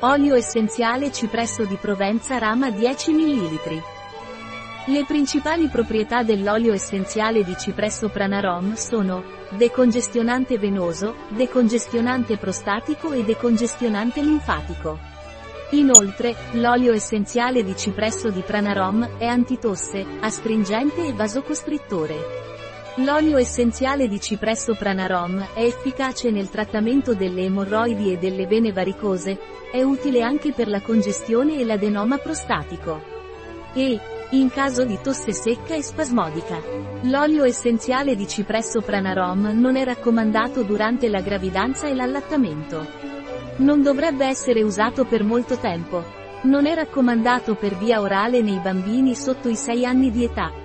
Olio essenziale cipresso di Provenza rama 10 ml. Le principali proprietà dell'olio essenziale di cipresso Pranarom sono decongestionante venoso, decongestionante prostatico e decongestionante linfatico. Inoltre, l'olio essenziale di cipresso di Pranarom è antitosse, astringente e vasocostrittore. L'olio essenziale di cipresso Pranarom è efficace nel trattamento delle emorroidi e delle vene varicose, è utile anche per la congestione e l'adenoma prostatico. E, in caso di tosse secca e spasmodica. L'olio essenziale di cipresso Pranarom non è raccomandato durante la gravidanza e l'allattamento. Non dovrebbe essere usato per molto tempo. Non è raccomandato per via orale nei bambini sotto i 6 anni di età.